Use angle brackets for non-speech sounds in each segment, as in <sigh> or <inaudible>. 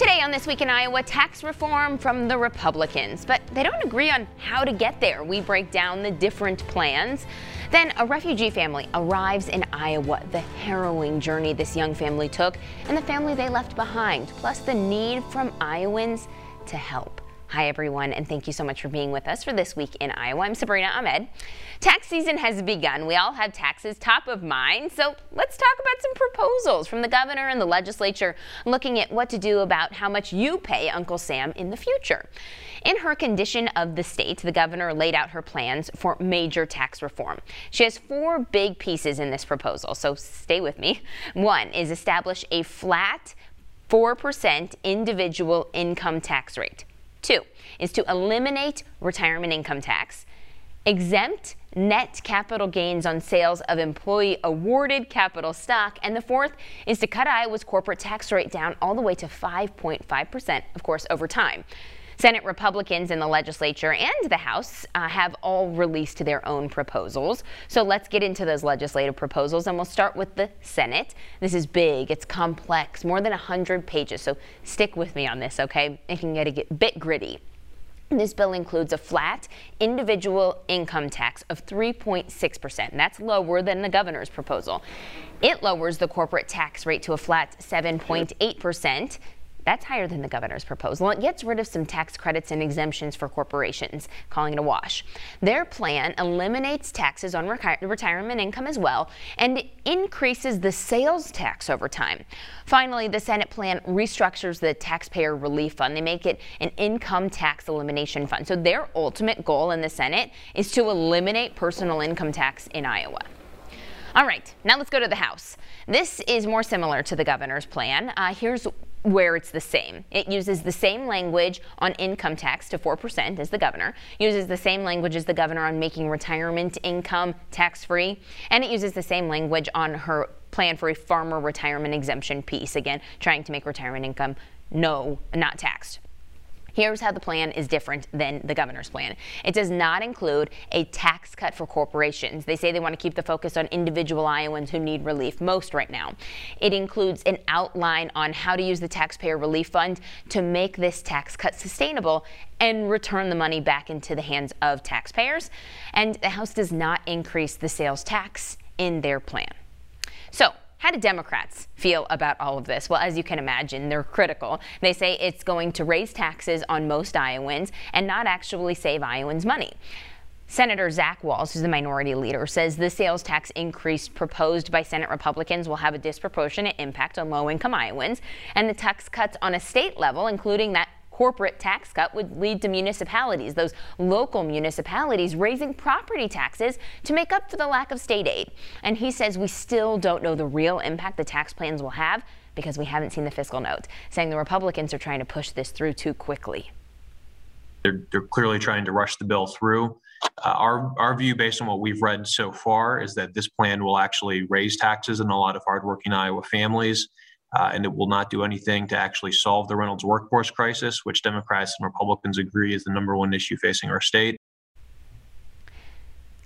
Today on This Week in Iowa, tax reform from the Republicans, but they don't agree on how to get there. We break down the different plans. Then a refugee family arrives in Iowa, the harrowing journey this young family took, and the family they left behind, plus the need from Iowans to help. Hi, everyone, and thank you so much for being with us for This Week in Iowa. I'm Sabrina Ahmed. Tax season has begun. We all have taxes top of mind, so let's talk about some proposals from the governor and the legislature looking at what to do about how much you pay Uncle Sam in the future. In her condition of the state, the governor laid out her plans for major tax reform. She has four big pieces in this proposal, so stay with me. One is establish a flat 4% individual income tax rate. Two is to eliminate retirement income tax, exempt net capital gains on sales of employee awarded capital stock, and the fourth is to cut Iowa's corporate tax rate down all the way to 5.5%, of course, over time. Senate Republicans in the legislature and the House uh, have all released their own proposals. So let's get into those legislative proposals and we'll start with the Senate. This is big, it's complex, more than 100 pages. So stick with me on this, okay? It can get a bit gritty. This bill includes a flat individual income tax of 3.6%. That's lower than the governor's proposal. It lowers the corporate tax rate to a flat 7.8%. That's higher than the governor's proposal. It gets rid of some tax credits and exemptions for corporations, calling it a wash. Their plan eliminates taxes on retirement income as well and increases the sales tax over time. Finally, the Senate plan restructures the taxpayer relief fund. They make it an income tax elimination fund. So their ultimate goal in the Senate is to eliminate personal income tax in Iowa. All right, now let's go to the House. This is more similar to the governor's plan. Uh, here's where it's the same. It uses the same language on income tax to 4% as the governor, uses the same language as the governor on making retirement income tax free, and it uses the same language on her plan for a farmer retirement exemption piece. Again, trying to make retirement income no, not taxed. Here's how the plan is different than the governor's plan. It does not include a tax cut for corporations. They say they want to keep the focus on individual Iowans who need relief most right now. It includes an outline on how to use the taxpayer relief fund to make this tax cut sustainable and return the money back into the hands of taxpayers. And the House does not increase the sales tax in their plan. So how do Democrats feel about all of this? Well, as you can imagine, they're critical. They say it's going to raise taxes on most Iowans and not actually save Iowans money. Senator Zach Wahls, who's the minority leader, says the sales tax increase proposed by Senate Republicans will have a disproportionate impact on low income Iowans, and the tax cuts on a state level, including that corporate tax cut would lead to municipalities, those local municipalities, raising property taxes to make up for the lack of state aid. And he says we still don't know the real impact the tax plans will have because we haven't seen the fiscal note, saying the Republicans are trying to push this through too quickly. They're, they're clearly trying to rush the bill through. Uh, our, our view, based on what we've read so far, is that this plan will actually raise taxes in a lot of hardworking Iowa families uh, and it will not do anything to actually solve the Reynolds workforce crisis, which Democrats and Republicans agree is the number one issue facing our state.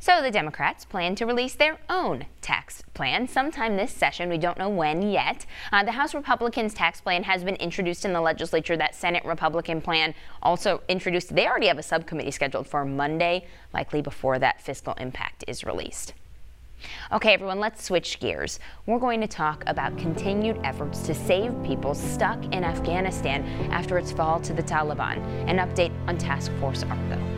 So the Democrats plan to release their own tax plan sometime this session. We don't know when yet. Uh, the House Republicans' tax plan has been introduced in the legislature. That Senate Republican plan also introduced. They already have a subcommittee scheduled for Monday, likely before that fiscal impact is released. Okay, everyone, let's switch gears. We're going to talk about continued efforts to save people stuck in Afghanistan after its fall to the Taliban. An update on Task Force Argo.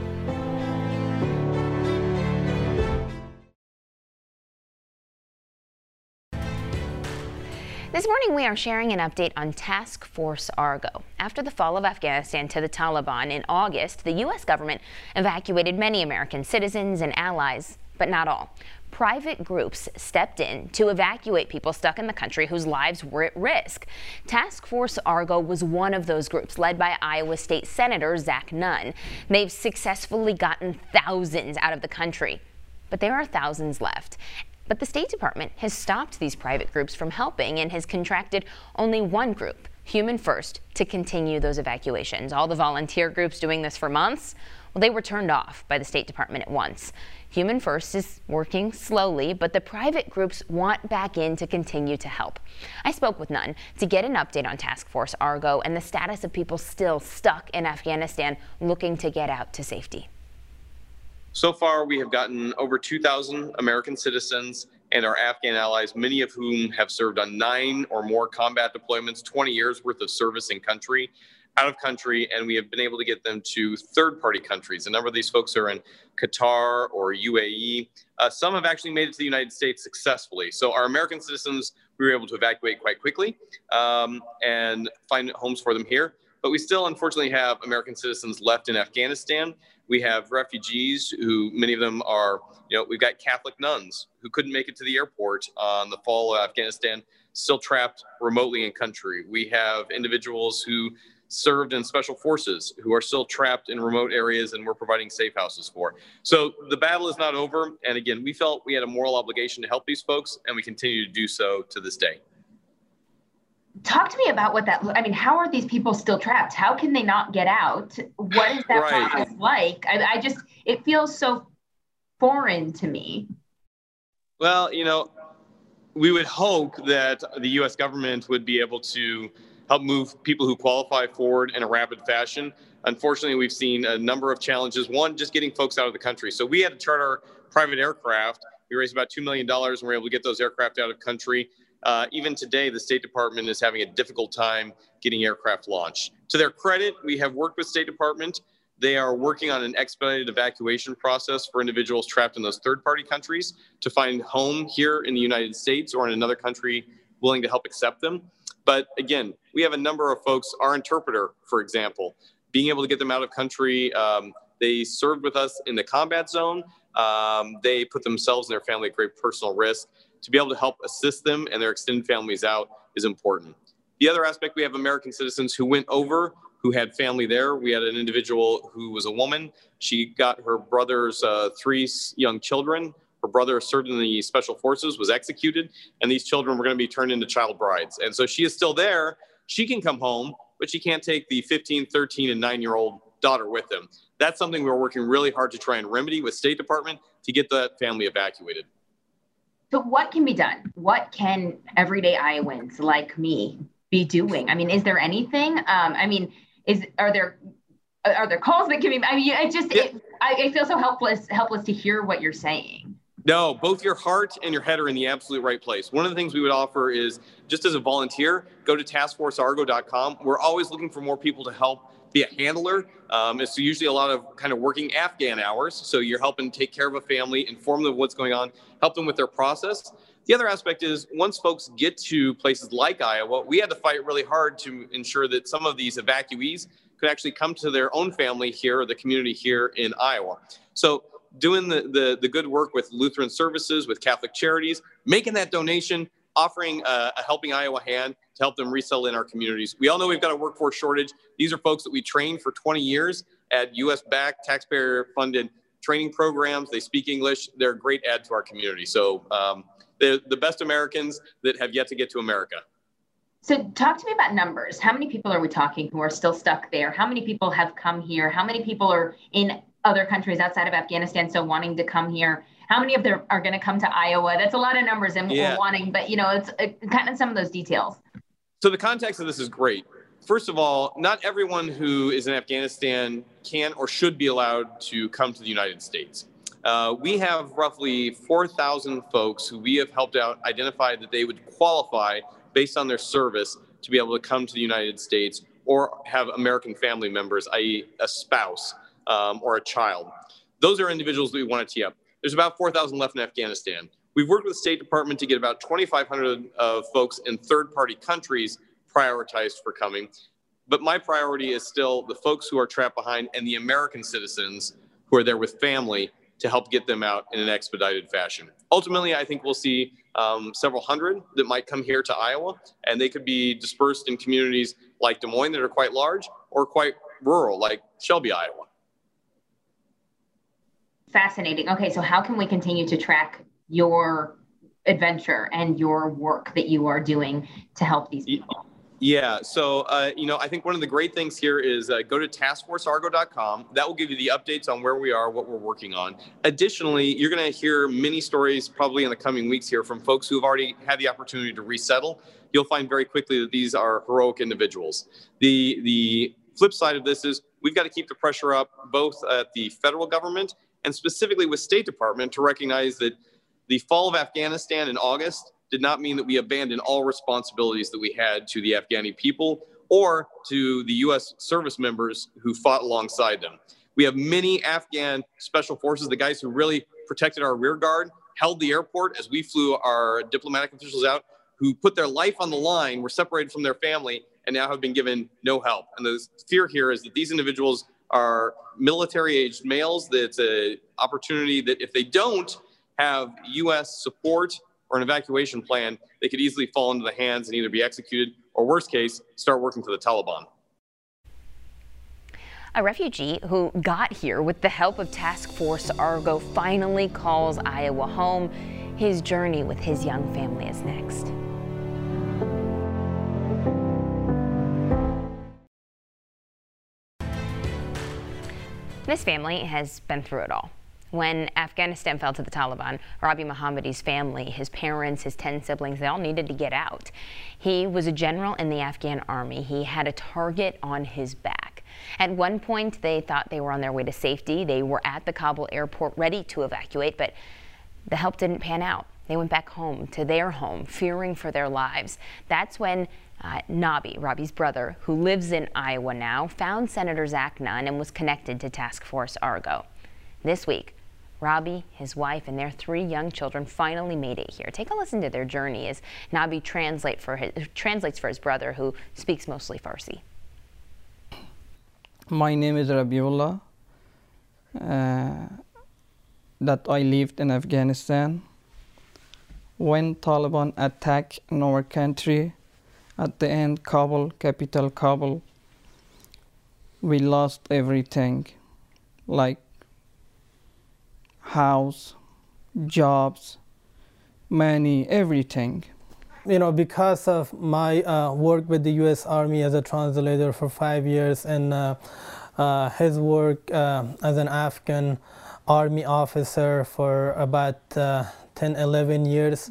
This morning, we are sharing an update on Task Force Argo. After the fall of Afghanistan to the Taliban in August, the U.S. government evacuated many American citizens and allies, but not all private groups stepped in to evacuate people stuck in the country whose lives were at risk. Task Force Argo was one of those groups led by Iowa State Senator Zach Nunn. They've successfully gotten thousands out of the country, but there are thousands left. But the State Department has stopped these private groups from helping and has contracted only one group, Human First, to continue those evacuations. All the volunteer groups doing this for months Well, they were turned off by the State Department at once. Human First is working slowly, but the private groups want back in to continue to help. I spoke with Nunn to get an update on Task Force Argo and the status of people still stuck in Afghanistan looking to get out to safety. So far, we have gotten over 2,000 American citizens and our Afghan allies, many of whom have served on nine or more combat deployments, 20 years worth of service in country out of country, and we have been able to get them to third party countries. A number of these folks are in Qatar or UAE. Uh, some have actually made it to the United States successfully. So, our American citizens, we were able to evacuate quite quickly um, and find homes for them here. But we still, unfortunately, have American citizens left in Afghanistan. We have refugees who, many of them are, you know, we've got Catholic nuns who couldn't make it to the airport on the fall of Afghanistan, still trapped remotely in country. We have individuals who served in special forces who are still trapped in remote areas and we're providing safe houses for. So the battle is not over. And again, we felt we had a moral obligation to help these folks and we continue to do so to this day. Talk to me about what that, I mean, how are these people still trapped? How can they not get out? What is that right. process like? I, I just, it feels so foreign to me. Well, you know, we would hope that the US government would be able to help move people who qualify forward in a rapid fashion. Unfortunately, we've seen a number of challenges. One, just getting folks out of the country. So we had to charter private aircraft. We raised about $2 million and we were able to get those aircraft out of country. Uh, even today, the State Department is having a difficult time getting aircraft launched. To their credit, we have worked with State Department. They are working on an expedited evacuation process for individuals trapped in those third party countries to find home here in the United States or in another country willing to help accept them. But again, we have a number of folks, our interpreter, for example, being able to get them out of country. Um, they served with us in the combat zone. Um, they put themselves and their family at great personal risk. To be able to help assist them and their extended families out is important. The other aspect, we have American citizens who went over, who had family there. We had an individual who was a woman. She got her brother's uh, three young children her brother served in the special forces, was executed, and these children were going to be turned into child brides. And so she is still there. She can come home, but she can't take the 15, 13, and 9 year old daughter with them. That's something we're working really hard to try and remedy with State Department to get that family evacuated. So, what can be done? What can everyday Iowans like me be doing? I mean, is there anything? Um, I mean, is are there are there calls that can be? I mean, I just yeah. it, I, I feel so helpless helpless to hear what you're saying. No, both your heart and your head are in the absolute right place. One of the things we would offer is just as a volunteer, go to taskforceargo.com. We're always looking for more people to help be a handler. Um, it's usually a lot of kind of working Afghan hours. So you're helping take care of a family, inform them of what's going on, help them with their process. The other aspect is once folks get to places like Iowa, we had to fight really hard to ensure that some of these evacuees could actually come to their own family here or the community here in Iowa. So doing the, the, the good work with Lutheran services, with Catholic charities, making that donation, offering a, a, helping Iowa hand to help them resell in our communities. We all know we've got a workforce shortage. These are folks that we trained for 20 years at US backed, taxpayer funded training programs. They speak English. They're a great add to our community. So um, they're the best Americans that have yet to get to America. So, talk to me about numbers. How many people are we talking who are still stuck there? How many people have come here? How many people are in other countries outside of Afghanistan so wanting to come here? How many of them are going to come to Iowa? That's a lot of numbers and yeah. wanting, but you know, it's uh, kind of some of those details. So, the context of this is great. First of all, not everyone who is in Afghanistan can or should be allowed to come to the United States. Uh, we have roughly 4,000 folks who we have helped out identify that they would qualify based on their service to be able to come to the United States or have American family members, i.e., a spouse um, or a child. Those are individuals that we want to tee up. There's about 4,000 left in Afghanistan. We've worked with the State Department to get about 2,500 uh, folks in third party countries prioritized for coming. But my priority is still the folks who are trapped behind and the American citizens who are there with family to help get them out in an expedited fashion. Ultimately, I think we'll see um, several hundred that might come here to Iowa, and they could be dispersed in communities like Des Moines that are quite large or quite rural, like Shelby, Iowa. Fascinating. Okay, so how can we continue to track your adventure and your work that you are doing to help these people? Yeah, so uh, you know, I think one of the great things here is uh, go to taskforceargo.com. That will give you the updates on where we are, what we're working on. Additionally, you're going to hear many stories probably in the coming weeks here from folks who have already had the opportunity to resettle. You'll find very quickly that these are heroic individuals. The the flip side of this is we've got to keep the pressure up both at the federal government and specifically with State Department to recognize that the fall of Afghanistan in August did not mean that we abandoned all responsibilities that we had to the Afghani people or to the U.S. service members who fought alongside them. We have many Afghan special forces, the guys who really protected our rear guard, held the airport as we flew our diplomatic officials out, who put their life on the line, were separated from their family, and now have been given no help. And the fear here is that these individuals are military aged males. That's an opportunity that if they don't have U.S. support or an evacuation plan, they could easily fall into the hands and either be executed or, worst case, start working for the Taliban. A refugee who got here with the help of Task Force Argo finally calls Iowa home. His journey with his young family is next. This family has been through it all. When Afghanistan fell to the Taliban, Rabi Mohammadi's family, his parents, his 10 siblings, they all needed to get out. He was a general in the Afghan army. He had a target on his back. At one point, they thought they were on their way to safety. They were at the Kabul airport ready to evacuate, but the help didn't pan out. They went back home to their home, fearing for their lives. That's when uh, Nabi, Robbie's brother, who lives in Iowa now, found Senator Zach Nunn and was connected to Task Force Argo. This week, Robbie, his wife, and their three young children finally made it here. Take a listen to their journey as Nabi translate for his, translates for his brother, who speaks mostly Farsi. My name is Rabiullah. Uh, that I lived in Afghanistan. When Taliban attacked our country, at the end, Kabul, capital Kabul, we lost everything, like house, jobs, money, everything. You know, because of my uh, work with the U.S. Army as a translator for five years and uh, uh, his work uh, as an Afghan Army officer for about uh, 10, 11 years.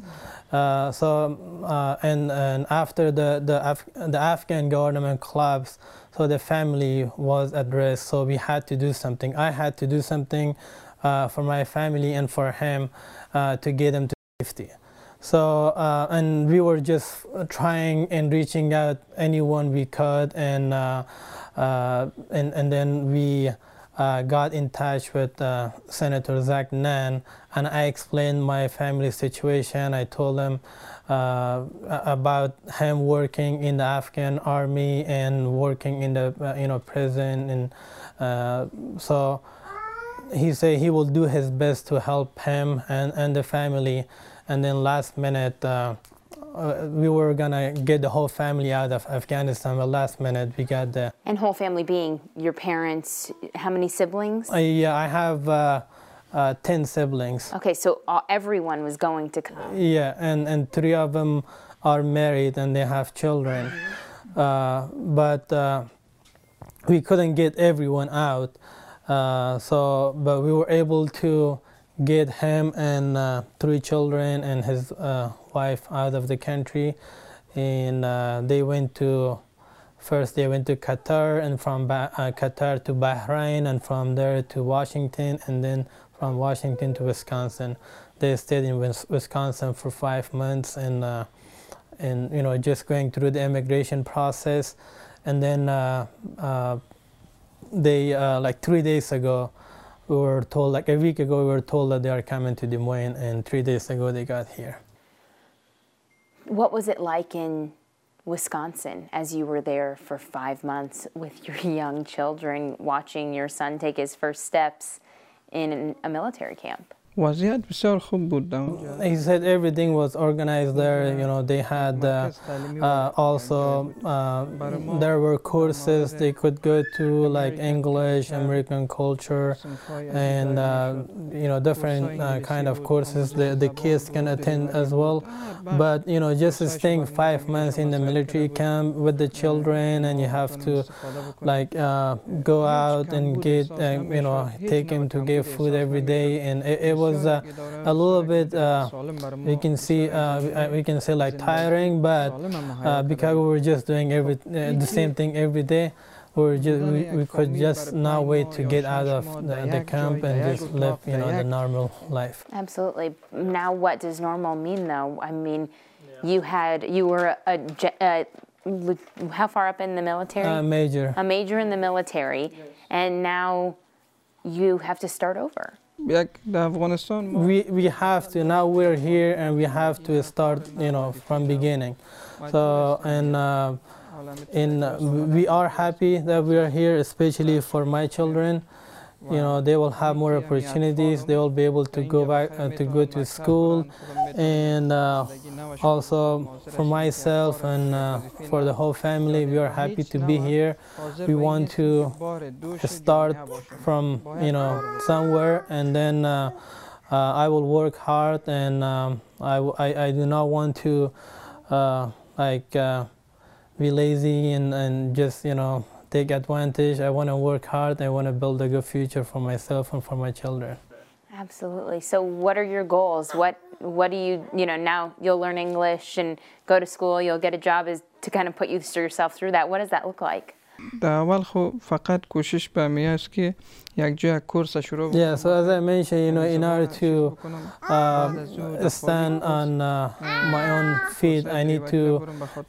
Uh, so, and, and after the, the, Af the Afghan government collapsed, so the family was at risk, so we had to do something. I had to do something uh, for my family and for him uh, to get him to safety. So, uh, and we were just trying and reaching out anyone we could, and uh, uh, and, and then we uh, got in touch with uh, Senator Zach Nunn, and I explained my family situation. I told him uh, about him working in the Afghan army and working in the uh, you know prison, and so he said he will do his best to help him and, and the family. And then last minute, uh, uh, we were gonna get the whole family out of Afghanistan, The last minute we got the. And whole family being your parents, how many siblings? Uh, yeah, I have uh, uh 10 siblings. Okay, so everyone was going to come. Yeah, and, and three of them are married and they have children. Uh, but uh, we couldn't get everyone out. Uh, so, but we were able to get him and uh, three children and his uh, wife out of the country. And uh, they went to, first they went to Qatar and from ba- uh, Qatar to Bahrain and from there to Washington and then from Washington to Wisconsin. They stayed in Wisconsin for five months and, and you know, just going through the immigration process. And then they uh, like three days ago we were told like a week ago we were told that they are coming to Des Moines and three days ago they got here. What was it like in Wisconsin as you were there for five months with your <laughs> young children watching your son take his first steps in a military camp? وضعیت بسیار خوب بود در اونجا He said everything was organized there. You know, they had uh, مرکز تعلیمی uh, و also uh, there were courses they could go to like English, American culture, صنف‌های and uh, you know different uh, kind of courses the, the kids can attend as well. But you know, just staying five months in the military camp with the children, and you have to like uh, go out and get uh, you know take him to get food every day, and it, it was uh, a little bit uh, we can see uh, we- we can say like tiring, but uh, because we were just doing every uh, the same thing every day. We were just we, we could just not wait to get out of the, the camp and just live you know the normal life. Absolutely. Now, what does normal mean, though? I mean, you had you were a, ge- uh, how far up in the military? Uh, major. a major in the military, and now you have to start over. We, we have to. Now we're here and we have to start, you know, from beginning. So, and, uh, and uh, we are happy that we are here, especially for my children you know they will have more opportunities. They will be able to go back uh, to go to school. And uh, also for myself and uh, for the whole family we are happy to be here. We want to start from you know somewhere and then uh, uh, I will work hard and um, I, I- I do not want to uh, like be lazy and, and just you know take advantage I want to work hard I want to build a good future for myself and for my children Absolutely. So, what are your goals? What What do you you know now? You'll learn English and go to school. You'll get a job. Is to kind of put you yourself through that. What does that look like? در اول خب فقط کوشش به می است که yeah, so as I mentioned, you know, in order to uh, stand on uh, my own feet, I need to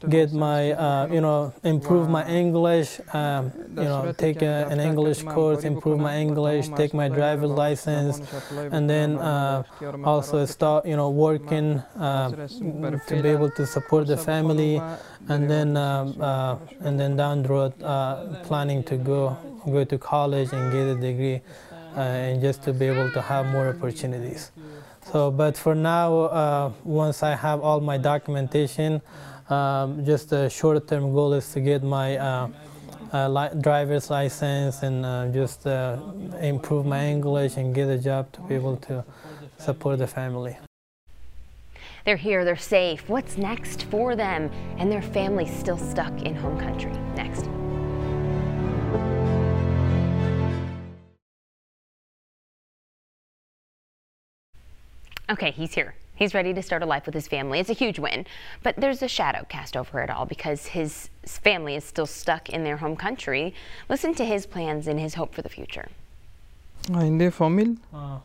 get my, uh, you know, improve my English, um, you know, take a, an English course, improve my English, take my driver's license, and then uh, also start, you know, working uh, to be able to support the family, and then and then down the road planning to go go to college and get a degree uh, and just to be able to have more opportunities so but for now uh, once I have all my documentation um, just a short-term goal is to get my uh, uh, li- driver's license and uh, just uh, improve my English and get a job to be able to support the family. They're here. They're safe. What's next for them and their families still stuck in home country? Next. Okay, he's here. He's ready to start a life with his family. It's a huge win, but there's a shadow cast over it all because his family is still stuck in their home country. Listen to his plans and his hope for the future. Ah, in the family? Ah.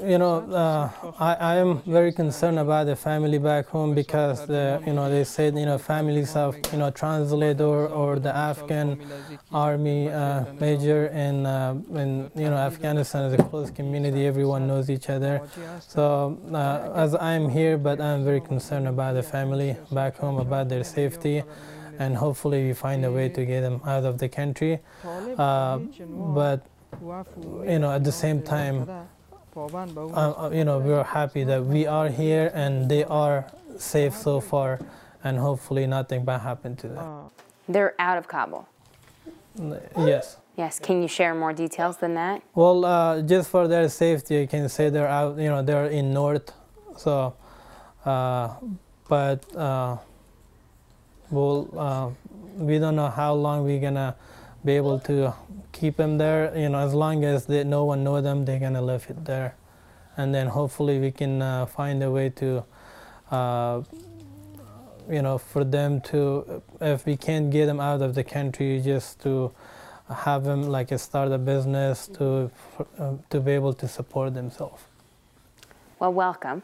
You know, uh, I, I am very concerned about the family back home because the, you know they said you know families of you know translator or the Afghan army uh, major in uh, in you know Afghanistan is a close community. Everyone knows each other. So uh, as I'm here, but I'm very concerned about the family back home, about their safety, and hopefully we find a way to get them out of the country. Uh, but you know, at the same time, uh, uh, you know, we're happy that we are here and they are safe so far, and hopefully nothing bad happened to them. They're out of Kabul. Yes. Yes, can you share more details than that? Well, uh, just for their safety, I can say they're out. You know, they're in north, so. Uh, but uh, we'll, uh, we don't know how long we're gonna be able to keep them there. You know, as long as they, no one know them, they're gonna live it there, and then hopefully we can uh, find a way to. Uh, you know, for them to, if we can't get them out of the country, just to have them like start a business to uh, to be able to support themselves. Well, welcome.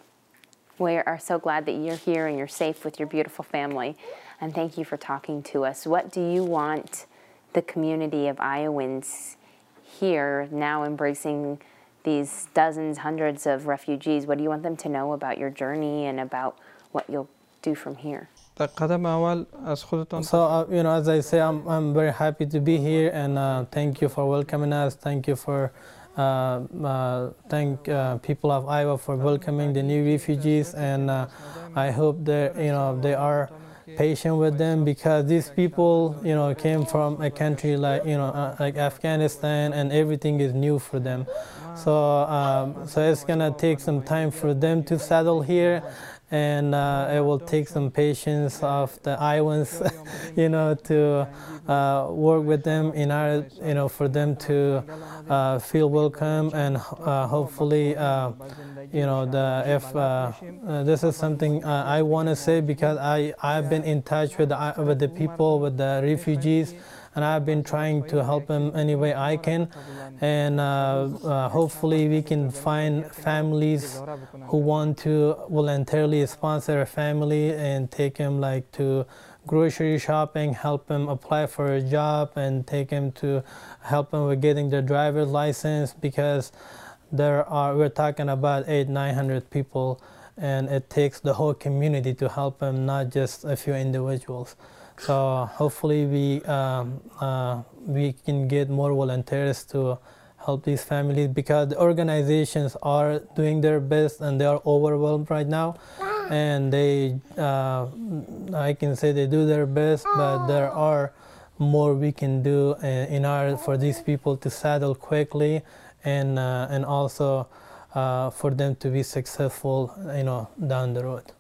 We are so glad that you're here and you're safe with your beautiful family. And thank you for talking to us. What do you want the community of Iowans here now embracing these dozens, hundreds of refugees? What do you want them to know about your journey and about what you'll do from here? So, uh, you know, as I say, I'm, I'm very happy to be here and uh, thank you for welcoming us. Thank you for, uh, uh thank uh, people of Iowa for welcoming the new refugees and uh, I hope that, you know, they are patient with them because these people, you know, came from a country like you know uh, like Afghanistan, and everything is new for them. So um, so it's gonna take some time for them to settle here, and uh, it will take some patience of the Iowans, <laughs> you know, to uh, work with them in order, you know, for them to uh, feel welcome and uh, hopefully, uh, you know, the if uh, this is something I want to say because I I've been in touch with the, with the people with the refugees and I've been trying to help them any way I can. And uh, uh, hopefully, we can find families who want to voluntarily sponsor a family and take them like to grocery shopping, help them apply for a job, and take them to help them with getting their driver's license because there are we're talking about eight nine hundred people and it takes the whole community to help them not just a few individuals so hopefully we um, uh, we can get more volunteers to help these families because the organizations are doing their best and they are overwhelmed right now. And they uh, I can say they do their best but there are more we can do uh, in order for these people to settle quickly and uh, and also uh, for them to be successful you know down the road.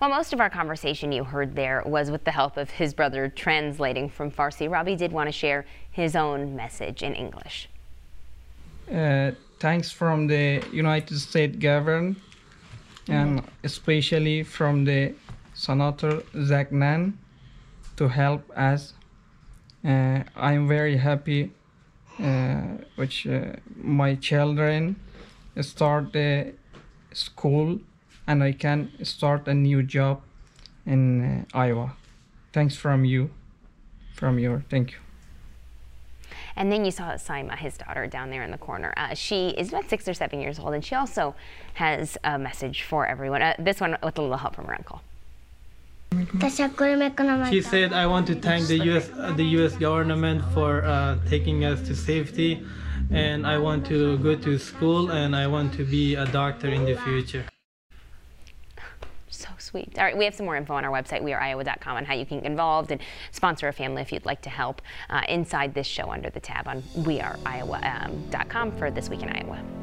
Well, most of our conversation you heard there was with the help of his brother translating from Farsi. Robbie did want to share his own message in English. Uh, thanks from the United States government and especially from the Senator Zach Nunn to help us. Uh, I'm very happy uh, which uh, my children start the school and I can start a new job in uh, Iowa. Thanks from you, from your, thank you. And then you saw Saima, his daughter, down there in the corner. Uh, she is about six or seven years old, and she also has a message for everyone. Uh, this one with a little help from her uncle. She said, "I want to thank the U.S. Uh, the U.S. government for uh, taking us to safety, and I want to go to school, and I want to be a doctor in the future." Sweet. All right, we have some more info on our website, weareiowa.com, on how you can get involved and sponsor a family if you'd like to help uh, inside this show under the tab on weareiowa.com um, for This Week in Iowa.